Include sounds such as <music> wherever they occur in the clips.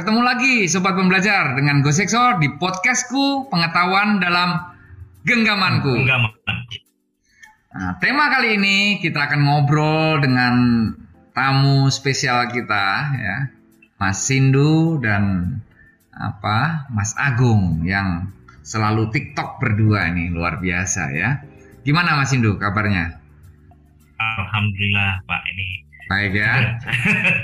ketemu lagi Sobat Pembelajar dengan Gosekso di podcastku Pengetahuan dalam Genggamanku. Genggaman. Nah, tema kali ini kita akan ngobrol dengan tamu spesial kita ya, Mas Sindu dan apa Mas Agung yang selalu TikTok berdua ini luar biasa ya. Gimana Mas Sindu kabarnya? Alhamdulillah Pak ini baik ya.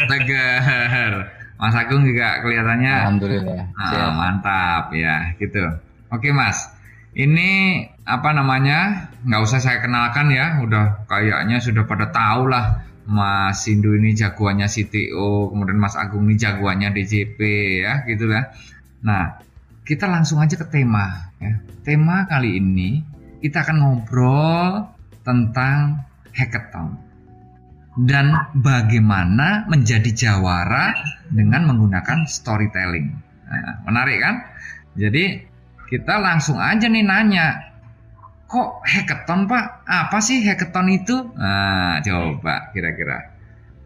Tegar. <laughs> Mas Agung juga kelihatannya Alhamdulillah. Ah, mantap ya, gitu. Oke Mas, ini apa namanya? Nggak usah saya kenalkan ya, udah kayaknya sudah pada tahu lah. Mas Sindu ini jagoannya CTO, kemudian Mas Agung ini jagoannya DJP ya, gitu ya. Nah, kita langsung aja ke tema. Ya. Tema kali ini kita akan ngobrol tentang hackathon dan bagaimana menjadi jawara dengan menggunakan storytelling. Nah, menarik kan? Jadi kita langsung aja nih nanya, kok hackathon pak? Apa sih hackathon itu? Nah, coba kira-kira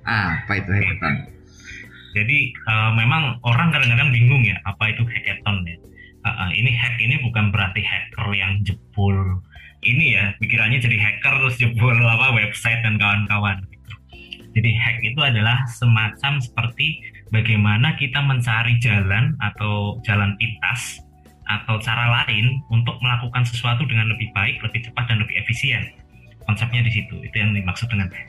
apa itu hackathon? Jadi uh, memang orang kadang-kadang bingung ya apa itu hackathon ya. Uh, uh, ini hack ini bukan berarti hacker yang jebol ini ya pikirannya jadi hacker terus jebol apa website dan kawan-kawan jadi hack itu adalah semacam seperti bagaimana kita mencari jalan atau jalan pintas atau cara lain untuk melakukan sesuatu dengan lebih baik, lebih cepat dan lebih efisien. Konsepnya di situ, itu yang dimaksud dengan hack.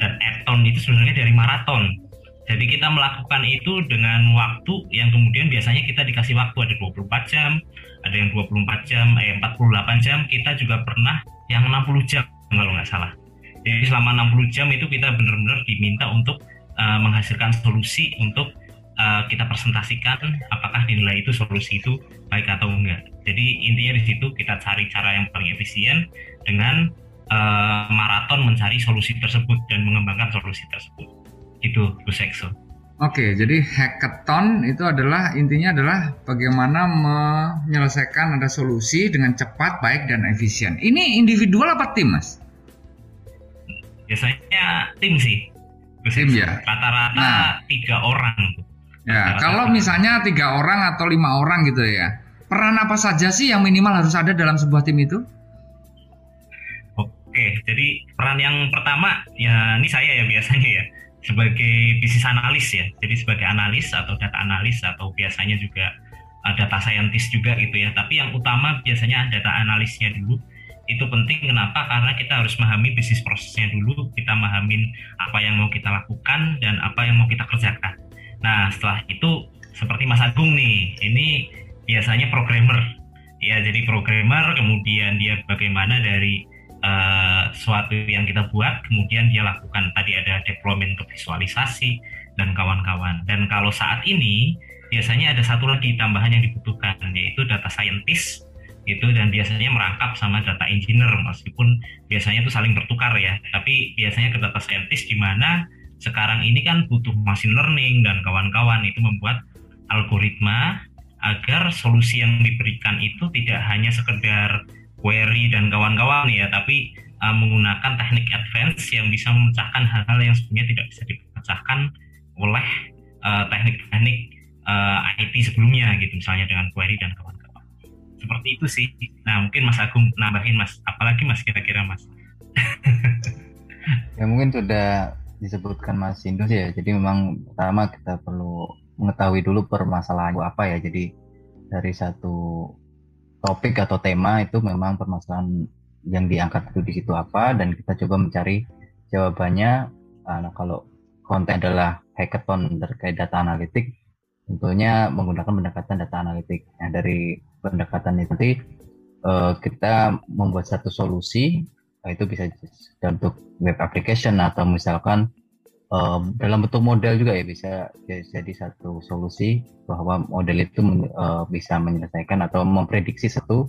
Dan eton itu sebenarnya dari maraton. Jadi kita melakukan itu dengan waktu yang kemudian biasanya kita dikasih waktu ada 24 jam, ada yang 24 jam, eh 48 jam, kita juga pernah yang 60 jam kalau nggak salah. Jadi selama 60 jam itu kita benar-benar diminta untuk uh, menghasilkan solusi untuk uh, kita presentasikan apakah dinilai itu solusi itu baik atau enggak. Jadi intinya di situ kita cari cara yang paling efisien dengan uh, maraton mencari solusi tersebut dan mengembangkan solusi tersebut. Itu Bu Sekso. Oke, jadi hackathon itu adalah intinya adalah bagaimana menyelesaikan ada solusi dengan cepat, baik dan efisien. Ini individual apa tim, Mas? Biasanya tim sih. Tim ya? rata-rata nah. tiga orang ya rata -rata kalau misalnya tiga orang atau lima orang gitu ya peran apa saja sih yang minimal harus ada dalam sebuah tim itu? Oke jadi peran yang pertama ya ini saya ya biasanya ya sebagai bisnis analis ya. Jadi sebagai analis atau data analis atau biasanya juga uh, data scientist juga gitu ya. Tapi yang utama biasanya data analisnya dulu itu penting kenapa? Karena kita harus memahami bisnis prosesnya dulu kita memahami apa yang mau kita lakukan dan apa yang mau kita kerjakan. Nah setelah itu seperti Mas Agung nih ini biasanya programmer. Ya jadi programmer kemudian dia bagaimana dari uh, suatu yang kita buat kemudian dia lakukan. Tadi ada deployment untuk visualisasi dan kawan-kawan. Dan kalau saat ini biasanya ada satu lagi tambahan yang dibutuhkan yaitu data scientist itu dan biasanya merangkap sama data engineer meskipun biasanya itu saling bertukar ya. Tapi biasanya ke data scientist di mana sekarang ini kan butuh machine learning dan kawan-kawan. Itu membuat algoritma agar solusi yang diberikan itu tidak hanya sekedar query dan kawan-kawan ya tapi uh, menggunakan teknik advance yang bisa memecahkan hal-hal yang sebenarnya tidak bisa dipecahkan oleh uh, teknik-teknik uh, IT sebelumnya gitu misalnya dengan query dan kawan seperti itu sih. Nah mungkin Mas Agung nambahin Mas. Apalagi Mas kira-kira Mas? <laughs> Ya mungkin sudah disebutkan Mas Indus ya. Jadi memang pertama kita perlu mengetahui dulu permasalahan apa ya. Jadi dari satu topik atau tema itu memang permasalahan yang diangkat itu di situ apa dan kita coba mencari jawabannya. Nah, kalau konten adalah hackathon terkait data analitik tentunya menggunakan pendekatan data analitik. Nah, dari pendekatan itu nanti uh, kita membuat satu solusi, uh, itu bisa untuk web application atau misalkan um, dalam bentuk model juga ya bisa jadi satu solusi bahwa model itu uh, bisa menyelesaikan atau memprediksi satu.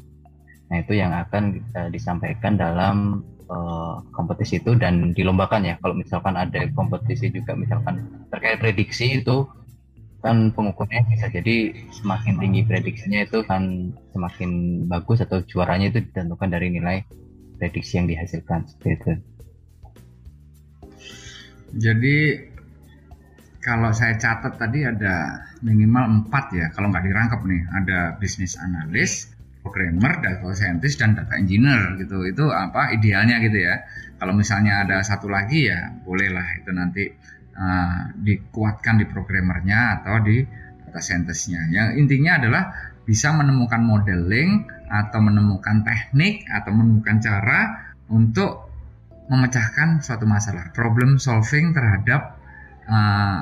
Nah, itu yang akan uh, disampaikan dalam uh, kompetisi itu dan dilombakan ya. Kalau misalkan ada kompetisi juga misalkan terkait prediksi itu kan pengukurnya bisa jadi semakin tinggi prediksinya itu kan semakin bagus atau juaranya itu ditentukan dari nilai prediksi yang dihasilkan seperti itu. Jadi kalau saya catat tadi ada minimal empat ya kalau nggak dirangkap nih. Ada bisnis analis programmer, data scientist dan data engineer gitu. Itu apa idealnya gitu ya. Kalau misalnya ada satu lagi ya bolehlah itu nanti uh, dikuatkan di programmernya atau di data scientistnya yang intinya adalah bisa menemukan modeling atau menemukan teknik atau menemukan cara untuk memecahkan suatu masalah. Problem solving terhadap uh,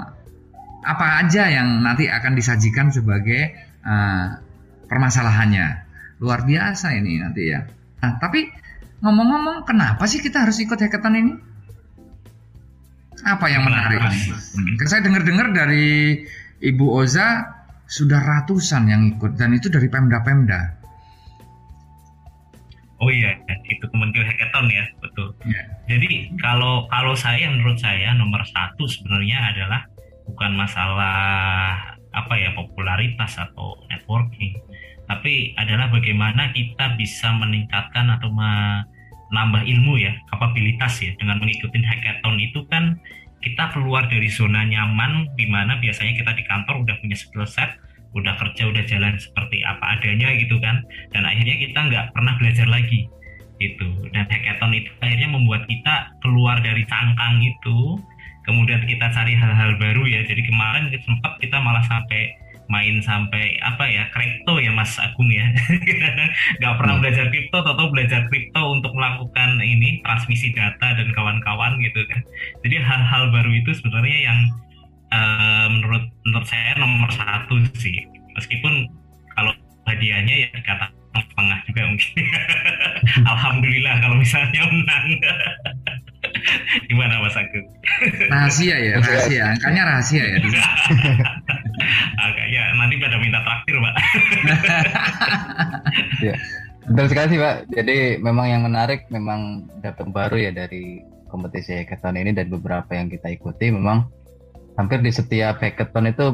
apa aja yang nanti akan disajikan sebagai uh, permasalahannya. Luar biasa ini nanti ya. Nah, tapi ngomong-ngomong kenapa sih kita harus ikut hackathon ini apa yang menarik hmm, saya dengar-dengar dari Ibu Oza sudah ratusan yang ikut dan itu dari Pemda-Pemda Oh iya, itu Kementerian Hackathon ya, betul. Ya. Jadi kalau kalau saya menurut saya nomor satu sebenarnya adalah bukan masalah apa ya popularitas atau networking, tapi adalah bagaimana kita bisa meningkatkan atau menambah ilmu ya, kapabilitas ya. Dengan mengikuti hackathon itu kan kita keluar dari zona nyaman di mana biasanya kita di kantor udah punya skill set, udah kerja udah jalan seperti apa adanya gitu kan. Dan akhirnya kita nggak pernah belajar lagi gitu. Dan hackathon itu akhirnya membuat kita keluar dari cangkang itu. Kemudian kita cari hal-hal baru ya. Jadi kemarin sempat kita malah sampai main sampai apa ya kripto ya Mas Agung ya. <laughs> Nggak pernah hmm. belajar kripto atau belajar kripto untuk melakukan ini transmisi data dan kawan-kawan gitu kan. Jadi hal-hal baru itu sebenarnya yang uh, menurut menurut saya nomor satu sih. Meskipun kalau hadiahnya ya kata setengah juga mungkin. <laughs> Alhamdulillah kalau misalnya menang <laughs> <laughs> gimana mas Agung? Rahasia ya rahasia. angkanya rahasia ya <laughs> agaknya nanti pada minta traktir pak. <laughs> Ya betul sekali sih pak. Jadi memang yang menarik memang datang baru ya dari kompetisi hackathon ini dan beberapa yang kita ikuti. Memang hampir di setiap hackathon itu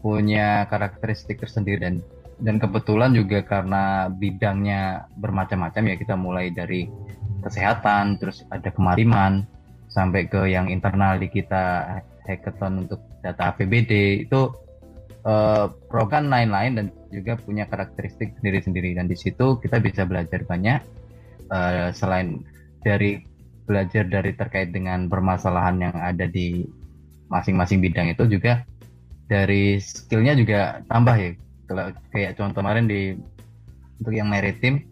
punya karakteristik tersendiri dan dan kebetulan juga karena bidangnya bermacam-macam ya kita mulai dari kesehatan terus ada kemariman sampai ke yang internal di kita hackathon untuk data APBD itu uh, program lain-lain dan juga punya karakteristik sendiri-sendiri. Dan di situ kita bisa belajar banyak uh, selain dari belajar dari terkait dengan permasalahan yang ada di masing-masing bidang itu juga dari skillnya juga tambah ya. Kalau kayak contoh kemarin di untuk yang maritim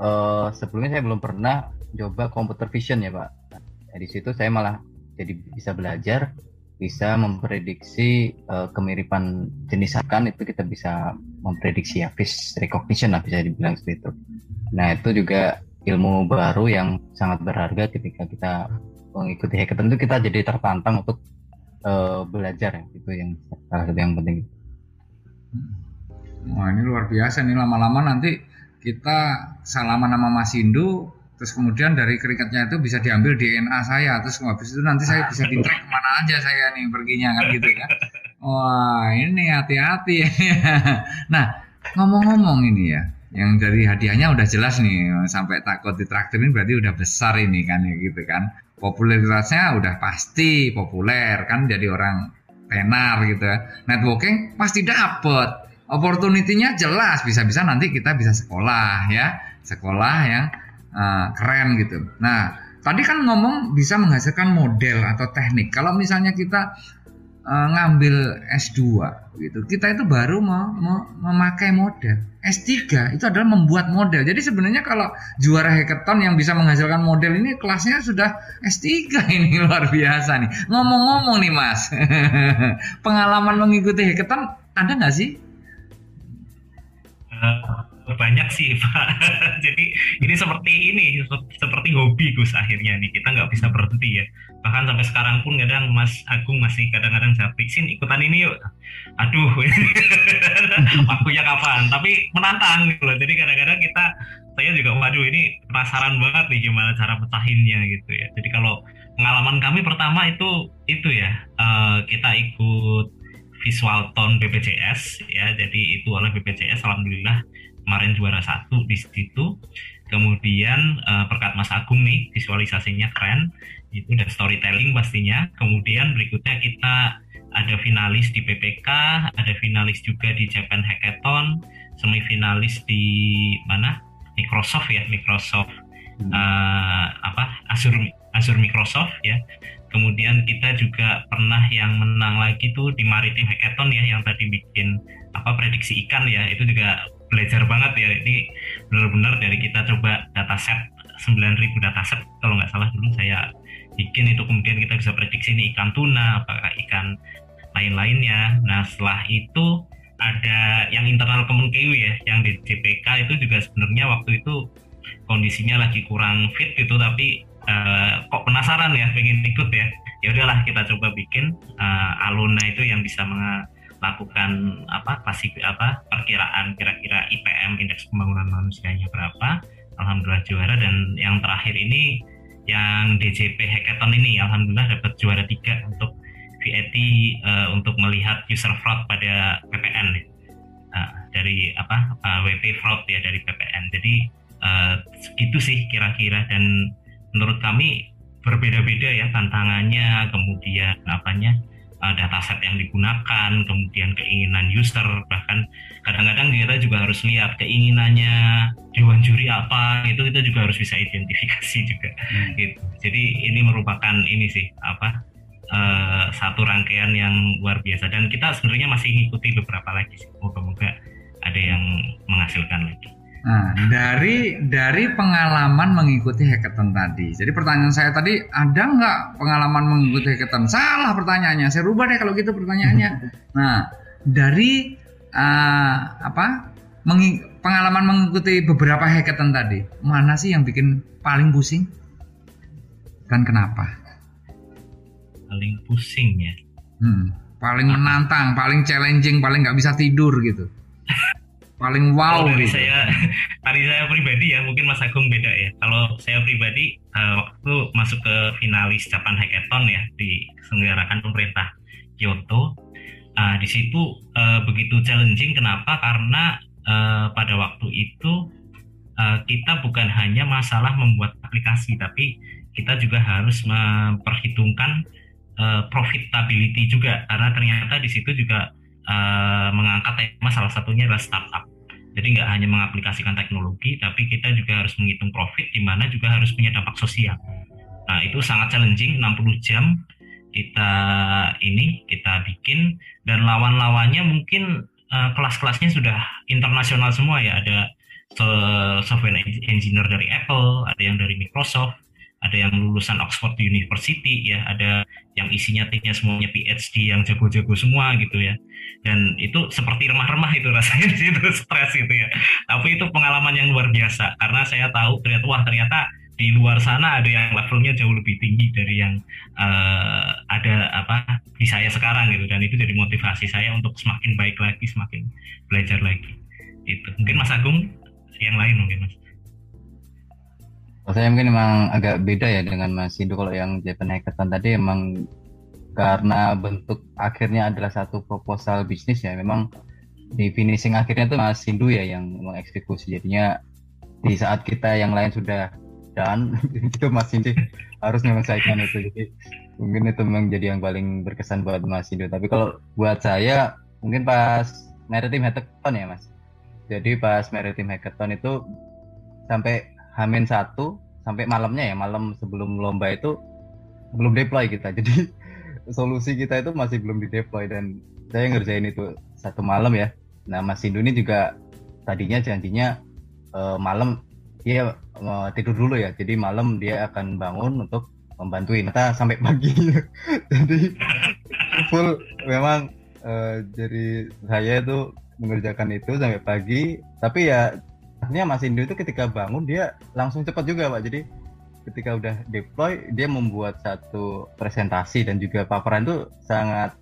uh, sebelumnya saya belum pernah coba computer vision ya pak. Nah, di situ saya malah jadi bisa belajar bisa memprediksi uh, kemiripan jenis akan itu kita bisa memprediksi ya face recognition lah bisa dibilang seperti itu. Nah itu juga ilmu baru yang sangat berharga ketika kita mengikuti hackathon itu kita jadi tertantang untuk uh, belajar ya. Itu yang salah satu yang penting. Wah ini luar biasa nih. Lama-lama nanti kita salaman sama Mas Indu terus kemudian dari keriketnya itu bisa diambil DNA saya. Terus habis itu nanti saya bisa di track ke mana aja saya nih perginya kan gitu ya. Wah ini hati-hati <laughs> nah ngomong-ngomong ini ya yang dari hadiahnya udah jelas nih sampai takut ditraktirin berarti udah besar ini kan ya gitu kan. Popularitasnya udah pasti populer kan jadi orang tenar gitu ya. Networking pasti dapet. Opportunity-nya jelas bisa-bisa nanti kita bisa sekolah ya, sekolah yang uh, keren gitu. Nah, tadi kan ngomong bisa menghasilkan model atau teknik. Kalau misalnya kita uh, ngambil S2 gitu. Kita itu baru mau, mau memakai model. S3 itu adalah membuat model. Jadi sebenarnya kalau juara hackathon yang bisa menghasilkan model ini kelasnya sudah S3 <laughs> ini luar biasa nih. Ngomong-ngomong nih Mas. <laughs> pengalaman mengikuti hackathon ada nggak sih? Uh, banyak sih <laughs> Pak. Jadi ini seperti ini seperti hobi Gus akhirnya nih kita nggak bisa berhenti ya. Bahkan sampai sekarang pun kadang Mas Agung masih kadang-kadang saya sin ikutan ini yuk. Aduh, <laughs> waktunya kapan? Tapi menantang gitu loh. Jadi kadang-kadang kita saya juga waduh ini penasaran banget nih gimana cara pecahinnya gitu ya. Jadi kalau pengalaman kami pertama itu itu ya uh, kita ikut visual tone BPJS ya jadi itu oleh BPJS alhamdulillah kemarin juara satu di situ kemudian uh, perkat Mas Agung nih visualisasinya keren itu udah storytelling pastinya kemudian berikutnya kita ada finalis di PPK, ada finalis juga di Japan Hackathon, semifinalis di mana? Microsoft ya, Microsoft hmm. uh, apa? Azure Azure Microsoft ya. Kemudian kita juga pernah yang menang lagi tuh di Maritim Hackathon ya yang tadi bikin apa prediksi ikan ya. Itu juga belajar banget ya. Ini benar-benar dari kita coba dataset 9000 dataset kalau nggak salah dulu saya bikin itu. Kemudian kita bisa prediksi ini ikan tuna apakah ikan lain-lainnya. Nah setelah itu ada yang internal Kemenkeu ya yang di JPK itu juga sebenarnya waktu itu kondisinya lagi kurang fit gitu tapi uh, kok penasaran ya pengen ikut ya. Ya udahlah kita coba bikin uh, aluna itu yang bisa melakukan apa klasik apa perkiraan kira-kira IPM indeks pembangunan manusianya berapa alhamdulillah juara dan yang terakhir ini yang DJP Hackathon ini alhamdulillah dapat juara tiga untuk VAT uh, eh, untuk melihat user fraud pada PPN uh, dari apa uh, eh, WP fraud ya dari PPN jadi uh, segitu sih kira-kira dan menurut kami berbeda-beda ya tantangannya kemudian apanya uh, dataset yang digunakan, kemudian keinginan user, bahkan kadang-kadang kita juga harus lihat keinginannya dewan juri apa, itu kita juga harus bisa identifikasi juga. Hmm. Gitu. Jadi ini merupakan ini sih apa uh, satu rangkaian yang luar biasa dan kita sebenarnya masih mengikuti beberapa lagi sih. Moga-moga ada yang menghasilkan lagi. Nah, dari dari pengalaman mengikuti hackathon tadi. Jadi pertanyaan saya tadi ada nggak pengalaman mengikuti hackathon? Salah pertanyaannya. Saya rubah deh kalau gitu pertanyaannya. <laughs> Nah, dari uh, apa mengi pengalaman mengikuti beberapa hackathon tadi, mana sih yang bikin paling pusing dan kenapa? Paling pusing ya. Hmm, paling menantang, paling challenging, paling nggak bisa tidur gitu <laughs> paling wow kalau dari gitu. saya <laughs> dari saya pribadi ya mungkin Mas Agung beda ya. Kalau saya pribadi uh, waktu masuk ke finalis Japan Hackathon ya diselenggarakan pemerintah Kyoto uh, di situ uh, begitu challenging. Kenapa? Karena uh, pada waktu itu uh, kita bukan hanya masalah membuat aplikasi tapi kita juga harus memperhitungkan uh, profitability juga. Karena ternyata di situ juga uh, mengangkat tema salah satunya adalah startup. Jadi nggak hanya mengaplikasikan teknologi, tapi kita juga harus menghitung profit, di mana juga harus punya dampak sosial. Nah itu sangat challenging, 60 jam kita ini kita bikin dan lawan-lawannya mungkin uh, kelas-kelasnya sudah internasional semua ya. Ada software engineer dari Apple, ada yang dari Microsoft, ada yang lulusan Oxford University ya, ada yang isinya timnya semuanya PhD yang jago-jago semua gitu ya. Dan itu seperti remah-remah itu rasanya <laughs> itu stres gitu ya. Tapi itu pengalaman yang luar biasa karena saya tahu ternyata wah ternyata di luar sana ada yang levelnya jauh lebih tinggi dari yang uh, ada apa di saya sekarang gitu dan itu jadi motivasi saya untuk semakin baik lagi, semakin belajar lagi. Itu. Mungkin Mas Agung yang lain mungkin Mas. Saya mungkin memang agak beda ya dengan Mas Hindu kalau yang Japan Hackathon tadi emang karena bentuk akhirnya adalah satu proposal bisnis ya memang di finishing akhirnya tuh Mas Hindu ya yang mengeksekusi. Jadinya di saat kita yang lain sudah dan <laughs> itu Mas Hindu harus menyelesaikan itu. Jadi mungkin itu memang jadi yang paling berkesan buat Mas Hindu. Tapi kalau buat saya mungkin pas Maritime Hackathon ya Mas. Jadi pas Maritime Hackathon itu sampai Hamin satu sampai malamnya ya malam sebelum lomba itu belum deploy kita. <laughs> Jadi solusi kita itu masih belum di deploy dan saya ngerjain itu satu malam ya. Nah Mas Indu ini juga tadinya janjinya uh, malam dia uh, tidur dulu ya. Jadi malam dia akan bangun untuk membantuin. Kita sampai pagi. <laughs> Jadi full memang uh, jadi saya itu mengerjakan itu sampai pagi. Tapi ya artinya Mas Indo itu ketika bangun dia langsung cepat juga Pak. Jadi ketika udah deploy dia membuat satu presentasi dan juga paparan itu sangat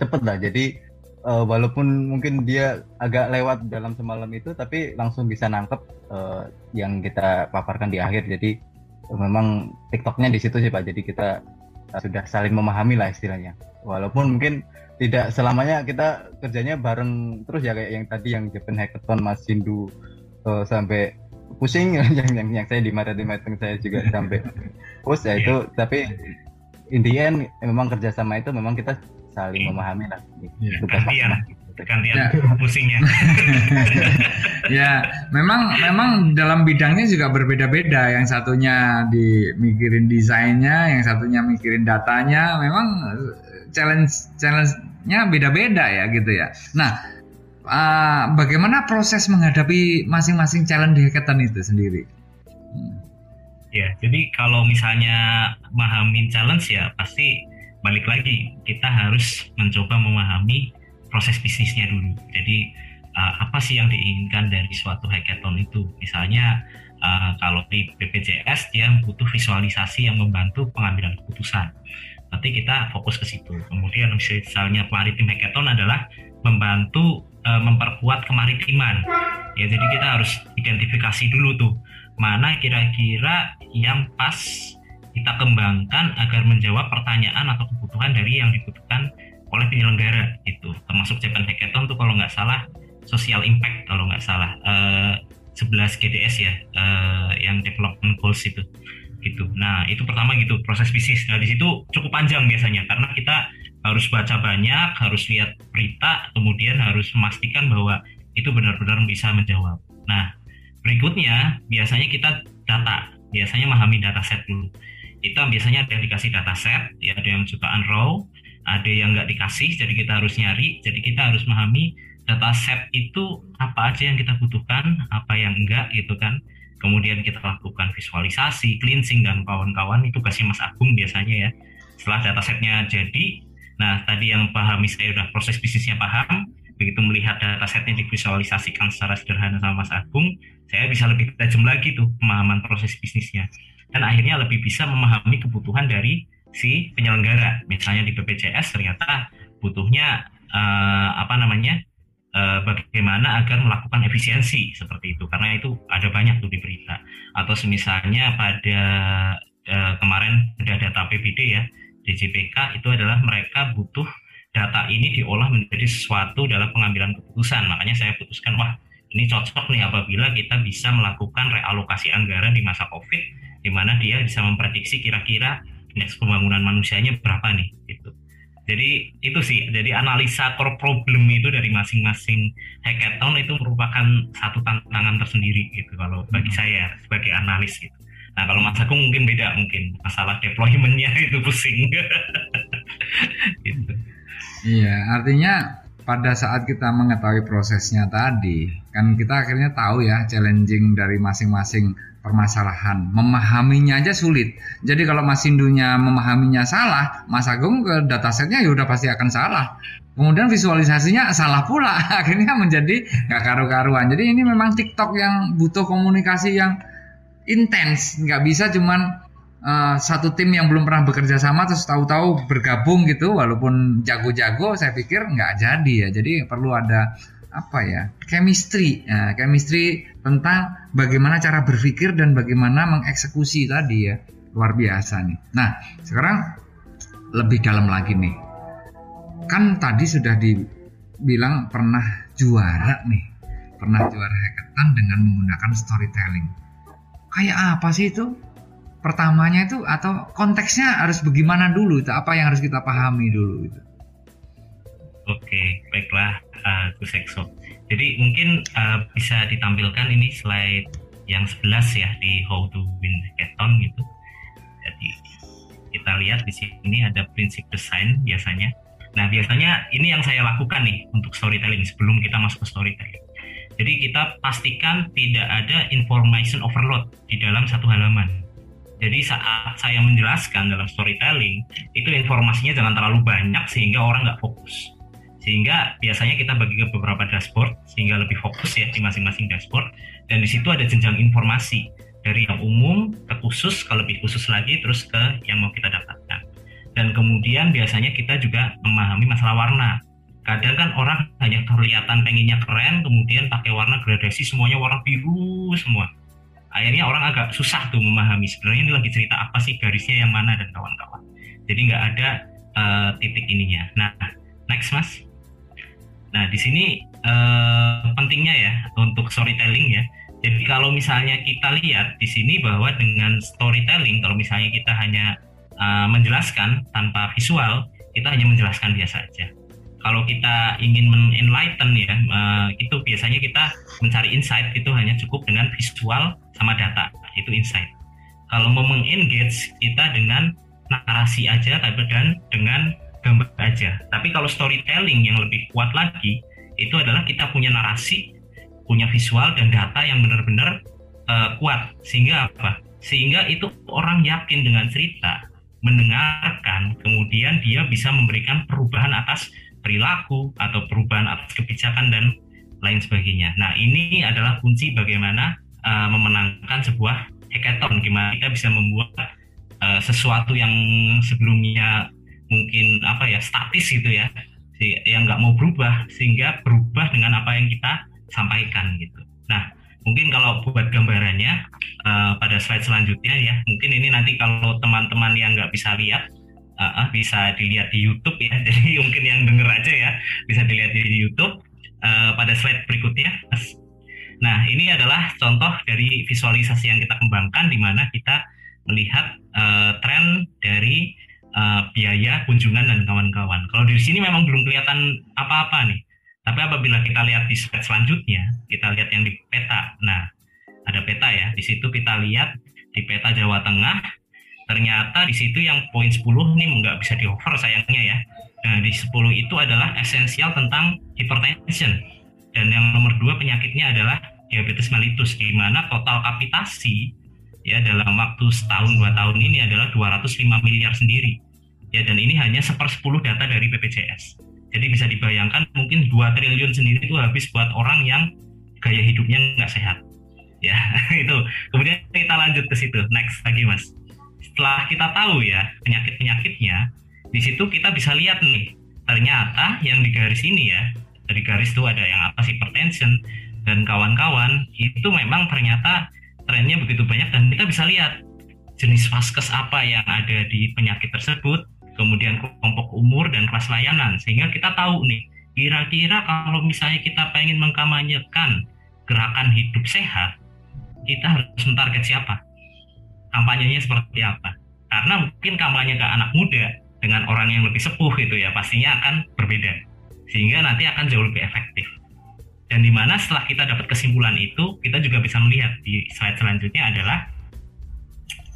cepat lah jadi uh, walaupun mungkin dia agak lewat dalam semalam itu tapi langsung bisa nangkep uh, yang kita paparkan di akhir. Jadi uh, memang TikToknya di situ sih Pak. Jadi kita uh, sudah saling memahami lah istilahnya. Walaupun mungkin tidak selamanya kita kerjanya bareng terus ya kayak yang tadi yang Japan Hackathon Mas Hindu uh, sampai pusing <laughs> yang yang yang saya di di meeting saya juga sampai push ya itu yeah. tapi in the end memang kerjasama itu memang kita saling memahami lah. Ya, gantian, gantian ya. pusingnya. <laughs> ya, memang memang dalam bidangnya juga berbeda-beda. Yang satunya dimikirin desainnya, yang satunya mikirin datanya. Memang challenge challenge-nya beda-beda ya gitu ya. Nah, uh, bagaimana proses menghadapi masing-masing challenge di hackathon itu sendiri? Ya, jadi kalau misalnya memahami challenge ya pasti balik lagi kita harus mencoba memahami proses bisnisnya dulu. Jadi uh, apa sih yang diinginkan dari suatu hackathon itu? Misalnya uh, kalau di BPJS dia butuh visualisasi yang membantu pengambilan keputusan. Nanti kita fokus ke situ. Kemudian misalnya maritim hackathon adalah membantu uh, memperkuat kemaritiman. Ya, jadi kita harus identifikasi dulu tuh mana kira-kira yang pas kita kembangkan agar menjawab pertanyaan atau kebutuhan dari yang dibutuhkan oleh penyelenggara itu termasuk Japan Hackathon tuh kalau nggak salah social impact kalau nggak salah uh, 11 GDS ya uh, yang development goals itu gitu. Nah itu pertama gitu proses bisnis. Nah di situ cukup panjang biasanya karena kita harus baca banyak harus lihat berita kemudian harus memastikan bahwa itu benar-benar bisa menjawab. Nah berikutnya biasanya kita data. Biasanya memahami dataset dulu. Kita biasanya ada yang dikasih dataset ya ada yang jutaan raw ada yang nggak dikasih jadi kita harus nyari jadi kita harus memahami dataset itu apa aja yang kita butuhkan apa yang enggak gitu kan. Kemudian kita lakukan visualisasi cleansing dan kawan-kawan itu kasih Mas Agung biasanya ya. Setelah datasetnya jadi nah tadi yang pahami saya udah proses bisnisnya paham begitu melihat datasetnya divisualisasikan secara sederhana sama Mas Agung saya bisa lebih tajam lagi tuh pemahaman proses bisnisnya dan akhirnya lebih bisa memahami kebutuhan dari si penyelenggara. Misalnya di BPJS ternyata butuhnya uh, apa namanya uh, bagaimana agar melakukan efisiensi seperti itu karena itu ada banyak tuh di berita. Atau misalnya pada uh, kemarin ada data PBD ya DJPK itu adalah mereka butuh data ini diolah menjadi sesuatu dalam pengambilan keputusan. Makanya saya putuskan wah ini cocok nih apabila kita bisa melakukan realokasi anggaran di masa COVID di mana dia bisa memprediksi kira-kira indeks pembangunan manusianya berapa nih gitu. Jadi itu sih, jadi analisa core problem itu dari masing-masing hackathon itu merupakan satu tantangan tersendiri gitu kalau bagi hmm. saya sebagai analis gitu. Nah kalau Mas Agung mungkin beda mungkin masalah deploymentnya <laughs> itu pusing. gitu. Iya, artinya pada saat kita mengetahui prosesnya tadi, kan kita akhirnya tahu ya challenging dari masing-masing permasalahan. Memahaminya aja sulit. Jadi kalau Mas Sindunya memahaminya salah, Mas Agung ke datasetnya ya udah pasti akan salah. Kemudian visualisasinya salah pula, <laughs> akhirnya menjadi gak karu-karuan. Jadi ini memang TikTok yang butuh komunikasi yang intens, nggak bisa cuman uh, satu tim yang belum pernah bekerja sama terus tahu-tahu bergabung gitu, walaupun jago-jago, saya pikir nggak jadi ya. Jadi perlu ada apa ya chemistry. Ya, chemistry tentang bagaimana cara berpikir dan bagaimana mengeksekusi tadi ya. Luar biasa nih. Nah sekarang lebih dalam lagi nih. Kan tadi sudah dibilang pernah juara nih. Pernah juara hackathon dengan menggunakan storytelling kayak apa sih itu pertamanya itu atau konteksnya harus bagaimana dulu itu apa yang harus kita pahami dulu itu Oke, baiklah uh, Gus Exo. Jadi mungkin uh, bisa ditampilkan ini slide yang 11 ya di How to Win Hackathon gitu. Jadi kita lihat di sini ada prinsip desain biasanya. Nah biasanya ini yang saya lakukan nih untuk storytelling sebelum kita masuk ke storytelling. Jadi kita pastikan tidak ada information overload di dalam satu halaman. Jadi saat saya menjelaskan dalam storytelling, itu informasinya jangan terlalu banyak sehingga orang nggak fokus. Sehingga biasanya kita bagi ke beberapa dashboard sehingga lebih fokus ya di masing-masing dashboard. Dan di situ ada jenjang informasi dari yang umum ke khusus ke lebih khusus lagi terus ke yang mau kita dapatkan. Dan kemudian biasanya kita juga memahami masalah warna kadang kan orang hanya kelihatan pengennya keren kemudian pakai warna gradasi semuanya warna biru semua. Akhirnya orang agak susah tuh memahami sebenarnya ini lagi cerita apa sih garisnya yang mana dan kawan-kawan. Jadi nggak ada uh, titik ininya. Nah next mas. Nah, di sini uh, pentingnya ya untuk storytelling ya. Jadi kalau misalnya kita lihat di sini bahwa dengan storytelling, kalau misalnya kita hanya uh, menjelaskan tanpa visual, kita hanya menjelaskan biasa saja kalau kita ingin men-enlighten ya uh, itu biasanya kita mencari insight itu hanya cukup dengan visual sama data. Itu insight. Kalau mau mengengage kita dengan narasi aja dan dengan gambar aja. Tapi kalau storytelling yang lebih kuat lagi itu adalah kita punya narasi punya visual dan data yang benar-benar uh, kuat. Sehingga apa? Sehingga itu orang yakin dengan cerita mendengarkan kemudian dia bisa memberikan perubahan atas perilaku atau perubahan atas kebijakan dan lain sebagainya. Nah, ini adalah kunci bagaimana uh, memenangkan sebuah hackathon, gimana kita bisa membuat uh, sesuatu yang sebelumnya mungkin apa ya statis gitu ya, yang nggak mau berubah sehingga berubah dengan apa yang kita sampaikan gitu. Nah, mungkin kalau buat gambarannya uh, pada slide selanjutnya ya, mungkin ini nanti kalau teman-teman yang nggak bisa lihat uh, bisa dilihat di YouTube ya. <laughs> Jadi mungkin yang denger aja ya bisa dilihat di YouTube uh, pada slide berikutnya. Nah ini adalah contoh dari visualisasi yang kita kembangkan di mana kita melihat uh, tren dari uh, biaya kunjungan dan kawan-kawan. Kalau di sini memang belum kelihatan apa-apa nih. Tapi apabila kita lihat di slide selanjutnya, kita lihat yang di peta. Nah, ada peta ya. Di situ kita lihat di peta Jawa Tengah ternyata di situ yang poin 10 nih nggak bisa di over sayangnya ya. Nah di 10 itu adalah esensial tentang hypertension. Dan yang nomor dua penyakitnya adalah diabetes mellitus di mana total kapitasi ya dalam waktu setahun dua tahun ini adalah 205 miliar sendiri. Ya dan ini hanya sepersepuluh data dari BPJS jadi bisa dibayangkan mungkin 2 triliun sendiri itu habis buat orang yang gaya hidupnya nggak sehat. Ya <laughs> itu. Kemudian kita lanjut ke situ. Next lagi mas setelah kita tahu ya penyakit-penyakitnya, di situ kita bisa lihat nih, ternyata yang di garis ini ya, dari garis itu ada yang apa sih hypertension dan kawan-kawan, itu memang ternyata trennya begitu banyak dan kita bisa lihat jenis vaskes apa yang ada di penyakit tersebut, kemudian kelompok umur dan kelas layanan, sehingga kita tahu nih, kira-kira kalau misalnya kita pengen mengkampanyekan gerakan hidup sehat, kita harus mentarget siapa? Kampanyenya seperti apa. Karena mungkin kampanye ke anak muda dengan orang yang lebih sepuh itu ya pastinya akan berbeda. Sehingga nanti akan jauh lebih efektif. Dan di mana setelah kita dapat kesimpulan itu, kita juga bisa melihat di slide selanjutnya adalah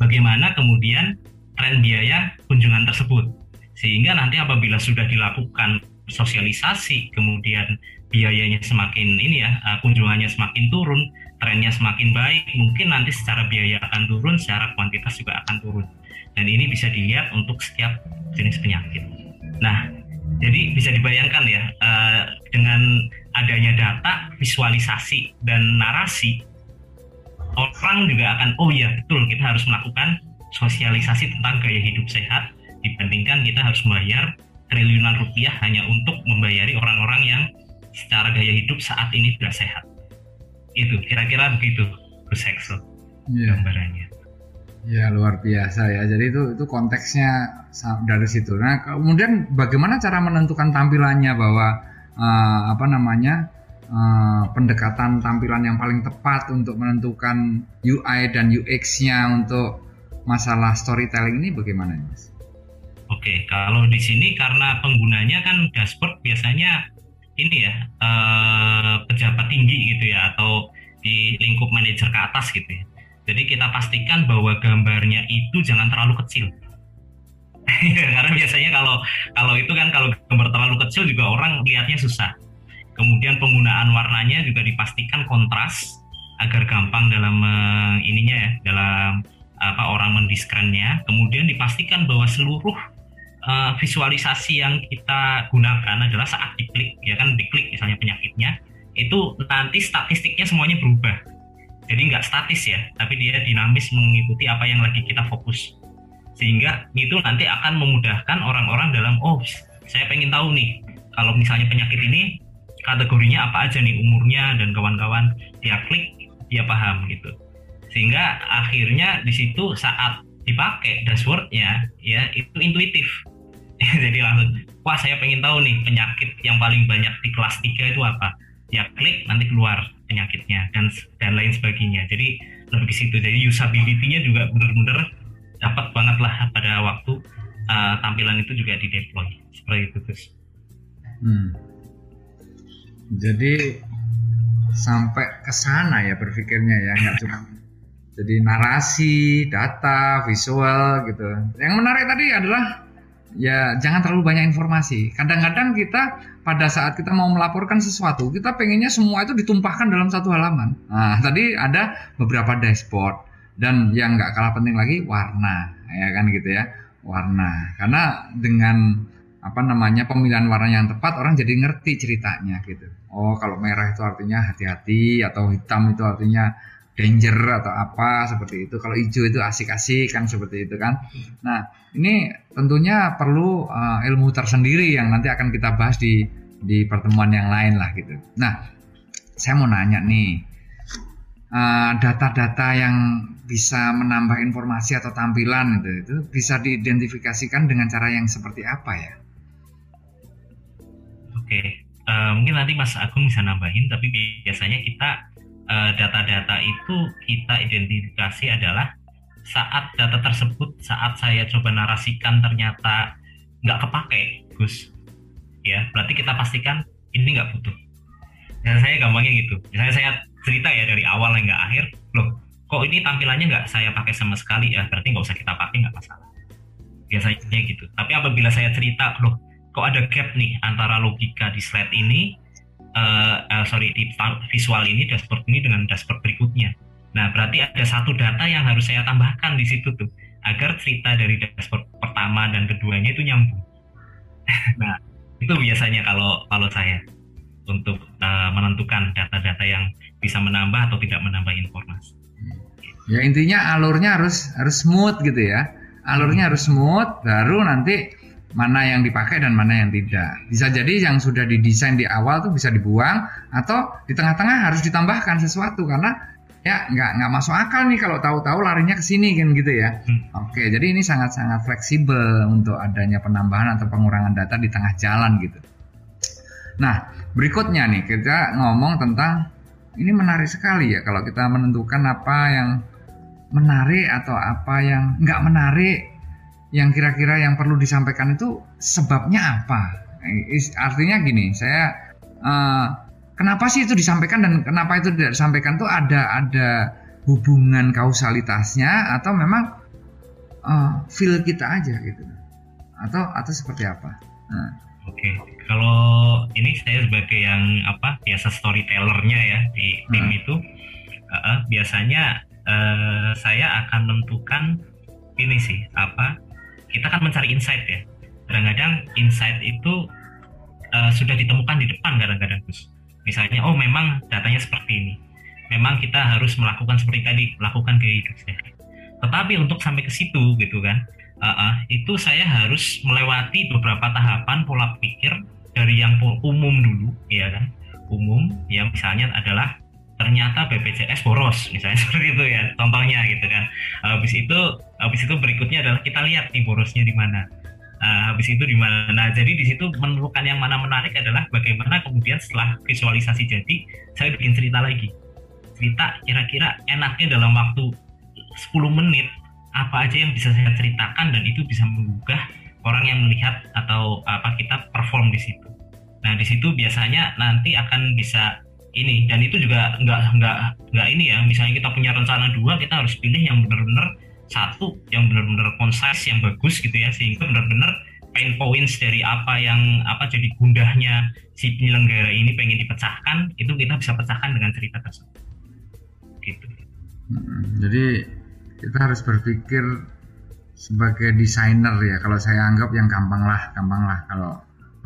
bagaimana kemudian tren biaya kunjungan tersebut. Sehingga nanti apabila sudah dilakukan sosialisasi, kemudian biayanya semakin ini ya, kunjungannya semakin turun, trennya semakin baik, mungkin nanti secara biaya akan turun, secara kuantitas juga akan turun. Dan ini bisa dilihat untuk setiap jenis penyakit. Nah, jadi bisa dibayangkan ya, uh, dengan adanya data, visualisasi, dan narasi, orang juga akan, oh ya betul, kita harus melakukan sosialisasi tentang gaya hidup sehat, dibandingkan kita harus membayar triliunan rupiah hanya untuk membayari orang-orang yang secara gaya hidup saat ini tidak sehat itu kira-kira begitu Gus Hexo yeah. gambarannya ya luar biasa ya jadi itu itu konteksnya dari situ nah kemudian bagaimana cara menentukan tampilannya bahwa uh, apa namanya uh, pendekatan tampilan yang paling tepat untuk menentukan UI dan UX-nya untuk masalah storytelling ini bagaimana mas? Oke, kalau di sini karena penggunanya kan dashboard biasanya ini ya uh, pejabat tinggi gitu ya atau di lingkup manajer ke atas gitu ya. Jadi kita pastikan bahwa gambarnya itu jangan terlalu kecil. <laughs> Karena biasanya kalau kalau itu kan kalau gambar terlalu kecil juga orang lihatnya susah. Kemudian penggunaan warnanya juga dipastikan kontras agar gampang dalam uh, ininya ya, dalam apa orang mendiskrenya. Kemudian dipastikan bahwa seluruh uh, visualisasi yang kita gunakan adalah saat diklik ya kan diklik misalnya penyakitnya itu nanti statistiknya semuanya berubah. Jadi nggak statis ya tapi dia dinamis mengikuti apa yang lagi kita fokus. Sehingga itu nanti akan memudahkan orang-orang dalam oh saya pengen tahu nih kalau misalnya penyakit ini kategorinya apa aja nih umurnya dan kawan-kawan dia klik dia paham gitu. Sehingga akhirnya di situ saat dipakai dashboardnya ya itu intuitif <laughs> jadi langsung wah saya pengen tahu nih penyakit yang paling banyak di kelas 3 itu apa ya klik nanti keluar penyakitnya dan dan lain sebagainya jadi lebih ke situ jadi usability-nya juga benar-benar dapat banget lah pada waktu uh, tampilan itu juga di deploy seperti itu terus. Hmm. Jadi sampai ke sana ya berpikirnya ya nggak cuma <laughs> jadi narasi, data, visual gitu. Yang menarik tadi adalah ya jangan terlalu banyak informasi. Kadang-kadang kita pada saat kita mau melaporkan sesuatu, kita pengennya semua itu ditumpahkan dalam satu halaman. Nah, tadi ada beberapa dashboard dan yang nggak kalah penting lagi warna, ya kan gitu ya, warna. Karena dengan apa namanya pemilihan warna yang tepat orang jadi ngerti ceritanya gitu. Oh, kalau merah itu artinya hati-hati atau hitam itu artinya danger atau apa seperti itu. Kalau hijau itu asik-asik kan seperti itu kan. Nah, ini tentunya perlu uh, ilmu tersendiri yang nanti akan kita bahas di di pertemuan yang lain lah gitu. Nah, saya mau nanya nih, uh, data-data uh, yang bisa menambah informasi atau tampilan itu, itu bisa diidentifikasikan dengan cara yang seperti apa ya? Oke, uh, mungkin nanti Mas Agung bisa nambahin, tapi biasanya kita Eh, data-data uh, itu kita identifikasi adalah saat data tersebut saat saya coba narasikan ternyata nggak kepake Gus. Ya berarti kita pastikan ini nggak butuh. Dan saya gampangnya gitu. Misalnya saya cerita ya dari awal nggak akhir loh kok ini tampilannya nggak saya pakai sama sekali? Ya berarti nggak usah kita pakai nggak masalah. Biasanya gitu. Tapi apabila saya cerita loh kok ada gap nih antara logika di slide ini uh, uh, sorry di visual ini dashboard ini dengan dashboard berikutnya. Nah, berarti ada satu data yang harus saya tambahkan di situ tuh agar cerita dari dashboard pertama dan keduanya itu nyambung. <laughs> nah, itu biasanya kalau kalau saya untuk uh, menentukan data-data yang bisa menambah atau tidak menambah informasi. Ya intinya alurnya harus harus smooth gitu ya. Alurnya harus smooth, baru nanti mana yang dipakai dan mana yang tidak. Bisa jadi yang sudah didesain di awal tuh bisa dibuang atau di tengah-tengah harus ditambahkan sesuatu karena ya nggak nggak masuk akal nih kalau tahu-tahu larinya ke sini kan gitu ya. Hmm. Oke, jadi ini sangat-sangat fleksibel untuk adanya penambahan atau pengurangan data di tengah jalan gitu. Nah, berikutnya nih kita ngomong tentang ini menarik sekali ya kalau kita menentukan apa yang menarik atau apa yang nggak menarik yang kira-kira yang perlu disampaikan itu sebabnya apa? Artinya gini, saya uh, kenapa sih itu disampaikan dan kenapa itu tidak disampaikan itu ada ada hubungan kausalitasnya atau memang uh, feel kita aja gitu atau atau seperti apa? Nah. Oke, okay. kalau ini saya sebagai yang apa biasa storytellernya ya di tim hmm. itu uh, biasanya uh, saya akan menentukan ini sih apa kita kan mencari insight ya. Kadang-kadang insight itu uh, sudah ditemukan di depan kadang-kadang Gus. Misalnya oh memang datanya seperti ini. Memang kita harus melakukan seperti tadi melakukan gaya hidup sehat tetapi untuk sampai ke situ gitu kan uh, uh, itu saya harus melewati beberapa tahapan pola pikir dari yang umum dulu ya kan? Umum yang misalnya adalah ternyata BPJS boros misalnya <laughs> seperti itu ya contohnya gitu kan. Habis itu habis itu berikutnya adalah kita lihat nih borosnya di mana. Uh, habis itu di mana. Nah jadi di situ menentukan yang mana menarik adalah bagaimana kemudian setelah visualisasi jadi saya bikin cerita lagi. Cerita kira-kira enaknya dalam waktu 10 menit apa aja yang bisa saya ceritakan dan itu bisa menggugah orang yang melihat atau apa kita perform di situ. Nah di situ biasanya nanti akan bisa ini. Dan itu juga nggak nggak nggak ini ya. Misalnya kita punya rencana dua kita harus pilih yang benar-benar satu yang benar-benar concise yang bagus gitu ya. Sehingga benar-benar pain points dari apa yang apa jadi gundahnya si penyelenggara ini pengen dipecahkan itu kita bisa pecahkan dengan cerita tersebut. Gitu. Jadi kita harus berpikir sebagai desainer ya. Kalau saya anggap yang gampang lah gampang lah kalau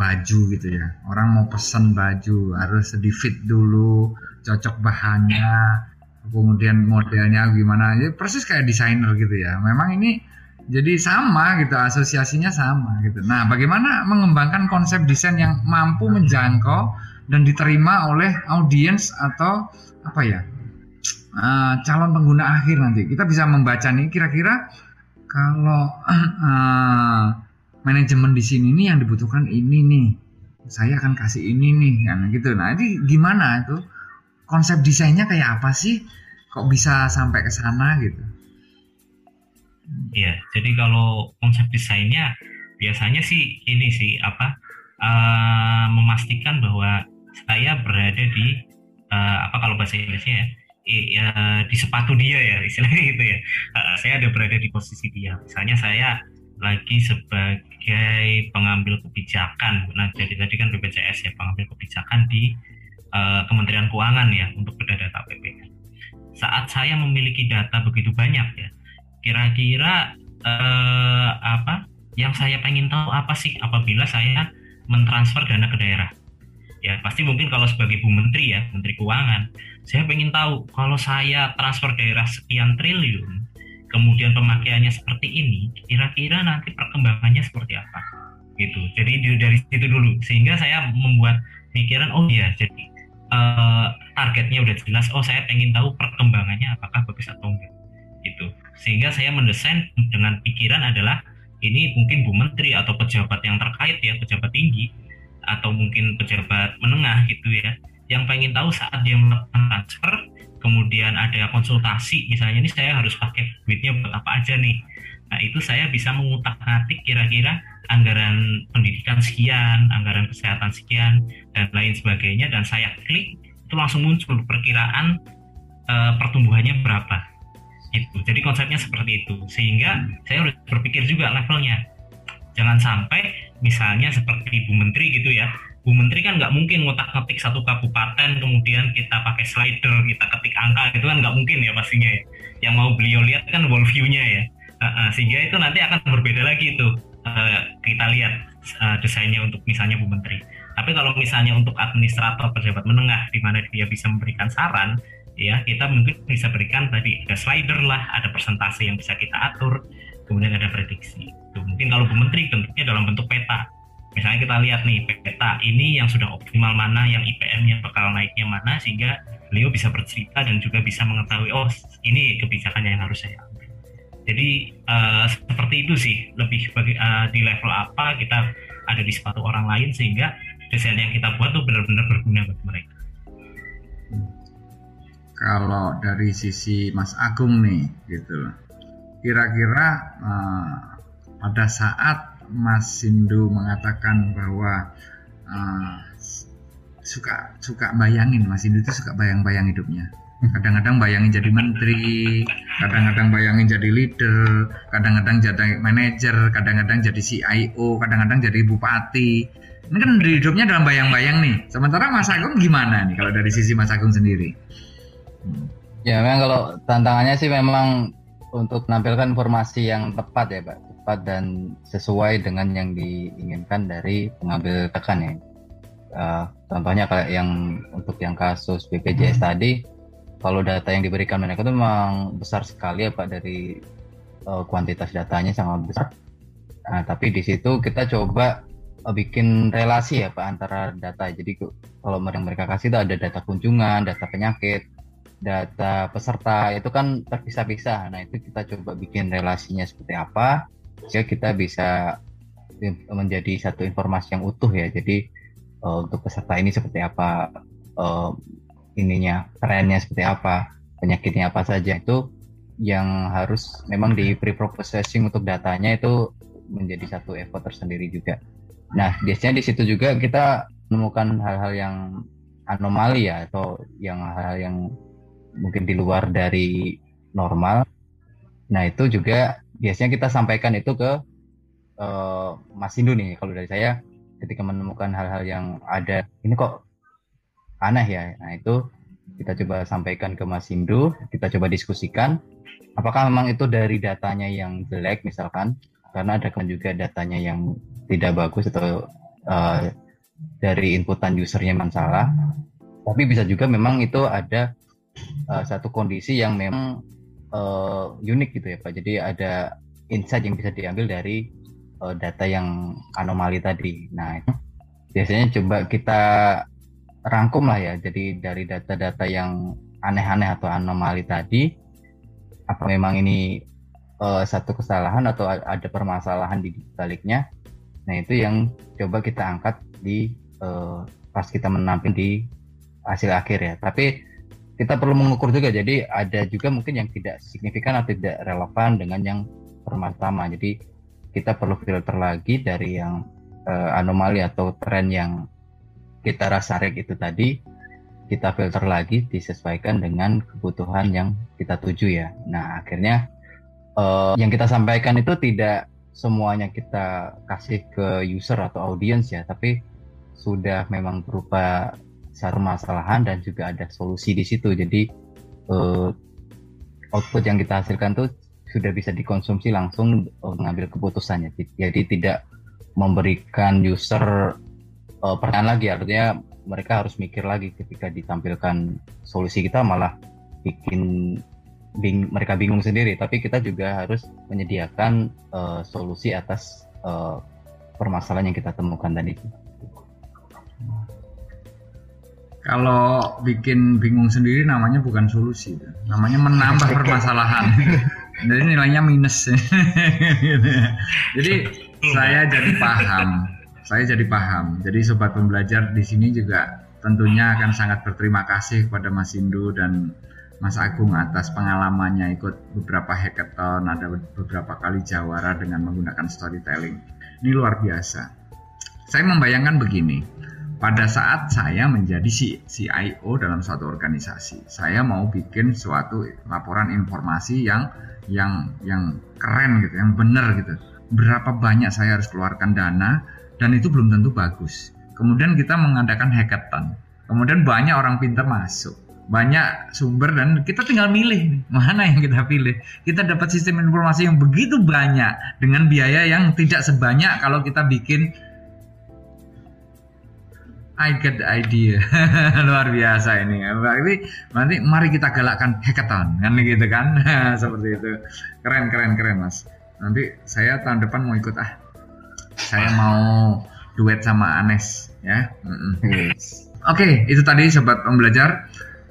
baju gitu ya. Orang mau pesen baju harus di fit dulu cocok bahannya kemudian modelnya gimana. Ya persis kayak desainer gitu ya. Memang ini jadi sama gitu asosiasinya sama gitu. Nah bagaimana mengembangkan konsep desain yang mampu menjangkau dan diterima oleh audiens atau apa ya uh, calon pengguna akhir nanti? Kita bisa membaca nih kira-kira kalau uh, <clears throat> manajemen di sini nih yang dibutuhkan ini nih. Saya akan kasih ini nih kan gitu. Nah ini gimana itu? Konsep desainnya kayak apa sih? Kok bisa sampai ke sana gitu? Iya, jadi kalau konsep desainnya biasanya sih ini sih apa uh, memastikan bahwa saya berada di uh, apa kalau bahasa Inggrisnya ya, ya di sepatu dia ya istilahnya gitu ya. Uh, saya ada berada di posisi dia. Misalnya saya lagi sebagai pengambil kebijakan. Nah, jadi tadi kan BPJS ya pengambil kebijakan di uh, Kementerian Keuangan ya untuk berdata PPK. Saat saya memiliki data begitu banyak ya, kira-kira uh, apa yang saya pengen tahu apa sih apabila saya mentransfer dana ke daerah ya pasti mungkin kalau sebagai Bu Menteri ya Menteri Keuangan saya pengen tahu kalau saya transfer daerah sekian triliun kemudian pemakaiannya seperti ini kira-kira nanti perkembangannya seperti apa? Gitu. Jadi dari situ dulu sehingga saya membuat pikiran oh iya jadi uh, targetnya udah jelas oh saya pengen tahu perkembangannya apakah bagus atau enggak. Itu sehingga saya mendesain dengan pikiran adalah ini mungkin Bu Menteri atau pejabat yang terkait ya pejabat tinggi atau mungkin pejabat menengah gitu ya yang pengen tahu saat dia melakukan transfer kemudian ada konsultasi misalnya ini saya harus pakai duitnya buat apa aja nih. Nah itu saya bisa mengutak ngatik kira-kira anggaran pendidikan sekian anggaran kesehatan sekian dan lain sebagainya dan saya klik itu langsung muncul perkiraan uh, pertumbuhannya berapa. Itu jadi konsepnya seperti itu. Sehingga saya harus berpikir juga levelnya. Jangan sampai misalnya seperti Bu Menteri gitu ya Bu Menteri kan nggak mungkin ngotak ngetik satu kabupaten kemudian kita pakai slider kita ketik angka itu kan nggak mungkin ya pastinya ya. Yang mau beliau lihat kan wall view-nya ya sehingga itu nanti akan berbeda lagi itu uh, kita lihat uh, desainnya untuk misalnya Bu Menteri. Tapi kalau misalnya untuk administrator pejabat menengah di mana dia bisa memberikan saran ya kita mungkin bisa berikan tadi ada slider lah ada persentase yang bisa kita atur kemudian ada prediksi. Itu mungkin kalau Bu Menteri bentuknya dalam bentuk peta misalnya kita lihat nih peta ini yang sudah optimal mana yang IPM-nya bakal naiknya mana sehingga beliau bisa bercerita dan juga bisa mengetahui oh ini kebijakan yang harus saya ambil. Jadi uh, seperti itu sih lebih bagi uh, di level apa kita ada di sepatu orang lain sehingga desain yang kita buat tuh benar-benar berguna bagi mereka. Kalau dari sisi Mas Agung nih gitu kira-kira uh, pada saat Mas Sindu mengatakan bahwa uh, suka suka bayangin Mas Sindu itu suka bayang-bayang hidupnya. Kadang-kadang bayangin jadi menteri kadang-kadang bayangin jadi leader kadang-kadang jadi manajer kadang-kadang jadi CIO kadang-kadang jadi bupati. Ini kan hidupnya dalam bayang-bayang nih. Sementara Mas Agung gimana nih kalau dari sisi Mas Agung sendiri? Ya memang kalau tantangannya sih memang untuk menampilkan informasi yang tepat ya Pak, tepat dan sesuai dengan yang diinginkan dari pengambil tekan ya. Uh, contohnya kayak yang untuk yang kasus BPJS hmm. tadi, kalau data yang diberikan mereka itu memang besar sekali ya Pak dari uh, kuantitas datanya sangat besar. Nah, tapi di situ kita coba uh, bikin relasi ya Pak antara data. Jadi kalau mereka kasih itu ada data kunjungan, data penyakit, data peserta itu kan terpisah-pisah. Nah, itu kita coba bikin relasinya seperti apa sehingga kita bisa menjadi satu informasi yang utuh ya. Jadi uh, untuk peserta ini seperti apa uh, ininya, trennya seperti apa, penyakitnya apa saja itu yang harus memang di pre-processing untuk datanya itu menjadi satu effort tersendiri juga. Nah, biasanya di situ juga kita menemukan hal-hal yang anomali ya atau yang hal-hal yang mungkin di luar dari normal. Nah itu juga biasanya kita sampaikan itu ke uh, Mas Indu nih. Kalau dari saya ketika menemukan hal-hal yang ada ini kok aneh ya. Nah itu kita coba sampaikan ke Mas Indu, kita coba diskusikan apakah memang itu dari datanya yang jelek misalkan karena ada kan juga datanya yang tidak bagus atau uh, dari inputan usernya memang salah tapi bisa juga memang itu ada uh, satu kondisi yang memang uh, unik gitu ya Pak. Jadi ada insight yang bisa diambil dari uh, data yang anomali tadi. Nah, itu biasanya coba kita rangkum lah ya. Jadi dari data-data yang aneh-aneh atau anomali tadi, apa memang ini uh, satu kesalahan atau ada permasalahan di baliknya? Nah, itu yang coba kita angkat di uh, pas kita menampil di hasil akhir ya. Tapi kita perlu mengukur juga jadi ada juga mungkin yang tidak signifikan atau tidak relevan dengan yang pertama. Jadi kita perlu filter lagi dari yang uh, anomali atau tren yang kita rasa rek itu tadi kita filter lagi disesuaikan dengan kebutuhan yang kita tuju ya. Nah akhirnya uh, yang kita sampaikan itu tidak semuanya kita kasih ke user atau audience ya, tapi sudah memang berupa satu masalahan dan juga ada solusi di situ. Jadi uh, output yang kita hasilkan tuh sudah bisa dikonsumsi langsung mengambil keputusannya. Jadi tidak memberikan user uh, pertanyaan lagi, artinya mereka harus mikir lagi ketika ditampilkan solusi kita malah bikin bing, mereka bingung sendiri tapi kita juga harus menyediakan uh, solusi atas uh, permasalahan yang kita temukan tadi kalau bikin bingung sendiri namanya bukan solusi namanya menambah permasalahan. Jadi nilainya minus. <laughs> Jadi saya jadi paham. Saya jadi paham. Jadi sobat pembelajar di sini juga tentunya akan sangat berterima kasih kepada Mas Indu dan Mas Agung atas pengalamannya ikut beberapa hackathon, ada beberapa kali jawara dengan menggunakan storytelling. Ini luar biasa. Saya membayangkan begini, pada saat saya menjadi CIO dalam suatu organisasi, saya mau bikin suatu laporan informasi yang yang yang keren gitu, yang benar gitu. Berapa banyak saya harus keluarkan dana dan itu belum tentu bagus. Kemudian kita mengadakan hackathon. Kemudian banyak orang pintar masuk. Banyak sumber dan kita tinggal milih mana yang kita pilih. Kita dapat sistem informasi yang begitu banyak dengan biaya yang tidak sebanyak kalau kita bikin I get the idea. <laughs> Luar biasa ini. Berarti nanti mari kita galakkan hackathon kan gitu kan. <laughs> Seperti itu. Keren keren keren Mas. Nanti saya tahun depan mau ikut ah saya mau duet sama Anes ya. Oke, okay, itu tadi sobat pembelajar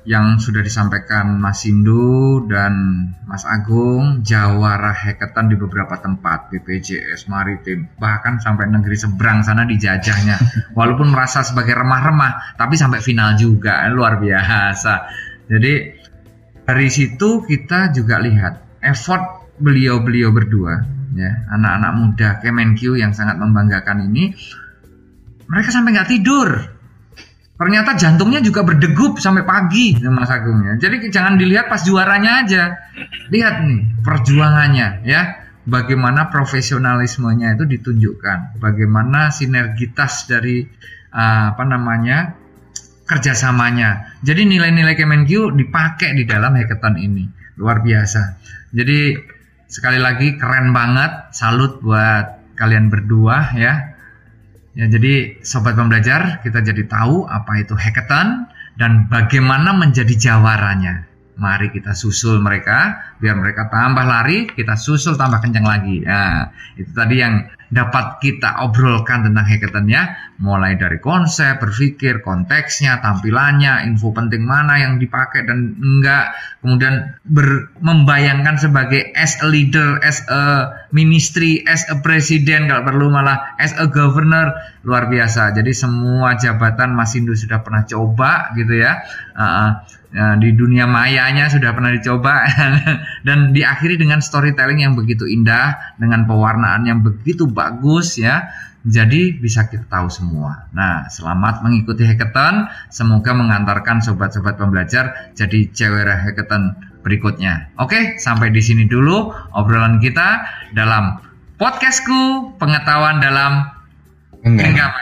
yang sudah disampaikan Mas Sindu dan Mas Agung, Jawara Hackathon di beberapa tempat, BPJS, Maritim, bahkan sampai negeri seberang sana dijajahnya. <laughs> Walaupun merasa sebagai remah-remah, tapi sampai final juga, luar biasa. Jadi dari situ kita juga lihat effort beliau-beliau berdua ya anak-anak muda Kemenq yang sangat membanggakan ini mereka sampai nggak tidur ternyata jantungnya juga berdegup sampai pagi Mas Agung ya. Jadi jangan dilihat pas juaranya aja. Lihat nih perjuangannya ya. Bagaimana profesionalismenya itu ditunjukkan. Bagaimana sinergitas dari uh, apa namanya kerjasamanya. Jadi nilai-nilai Kemenq dipakai di dalam hackathon ini. Luar biasa. Jadi sekali lagi keren banget. Salut buat kalian berdua ya ya jadi sobat pembelajar kita jadi tahu apa itu hackathon dan bagaimana menjadi jawaranya mari kita susul mereka biar mereka tambah lari kita susul tambah kencang lagi. Nah itu tadi yang dapat kita obrolkan tentang hackathon ya mulai dari konsep, berpikir, konteksnya, tampilannya, info penting mana yang dipakai dan enggak, kemudian ber, membayangkan sebagai as a leader, as a ministry, as a presiden kalau perlu malah as a governor luar biasa. Jadi semua jabatan Mas Indu sudah pernah coba gitu ya. Uh, uh, di dunia mayanya sudah pernah dicoba <laughs> dan diakhiri dengan storytelling yang begitu indah dengan pewarnaan yang begitu bagus ya jadi bisa kita tahu semua. Nah, selamat mengikuti hackathon. Semoga mengantarkan sobat-sobat pembelajar jadi cewera hackathon berikutnya. Oke, sampai di sini dulu obrolan kita dalam podcastku pengetahuan dalam enggak.